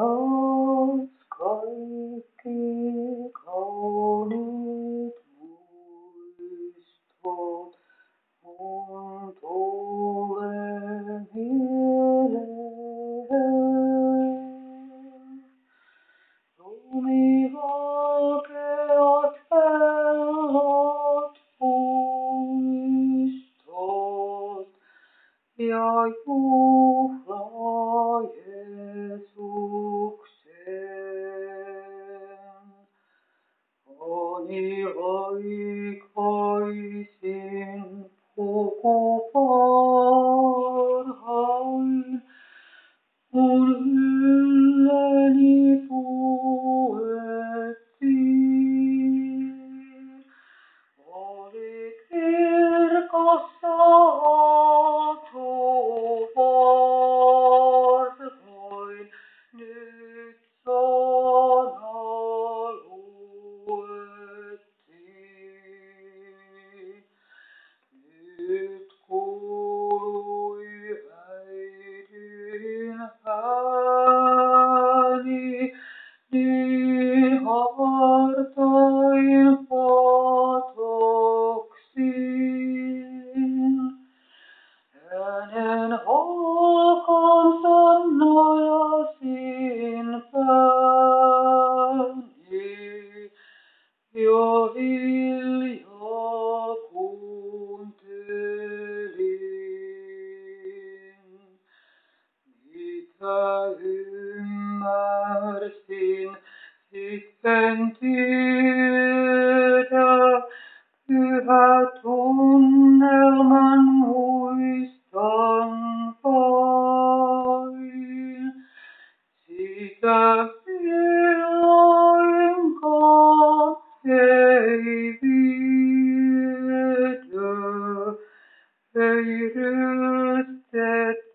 taas kaikki kauniit muistot mun tulee mieleen. Lumivalkeat pellot puistot ja juhla Jeesuksen. 你开开心，不孤单。Oh. Sit en tiedä, pyhä tunnelman muistan vain. Sitä milloinkaan ei viedä, ei ryöstetä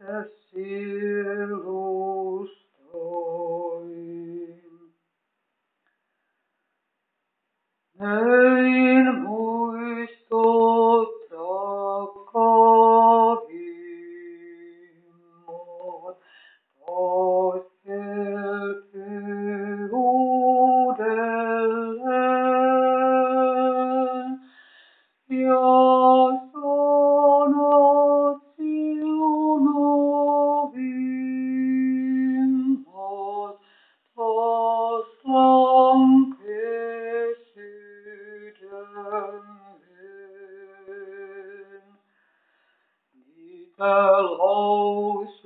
host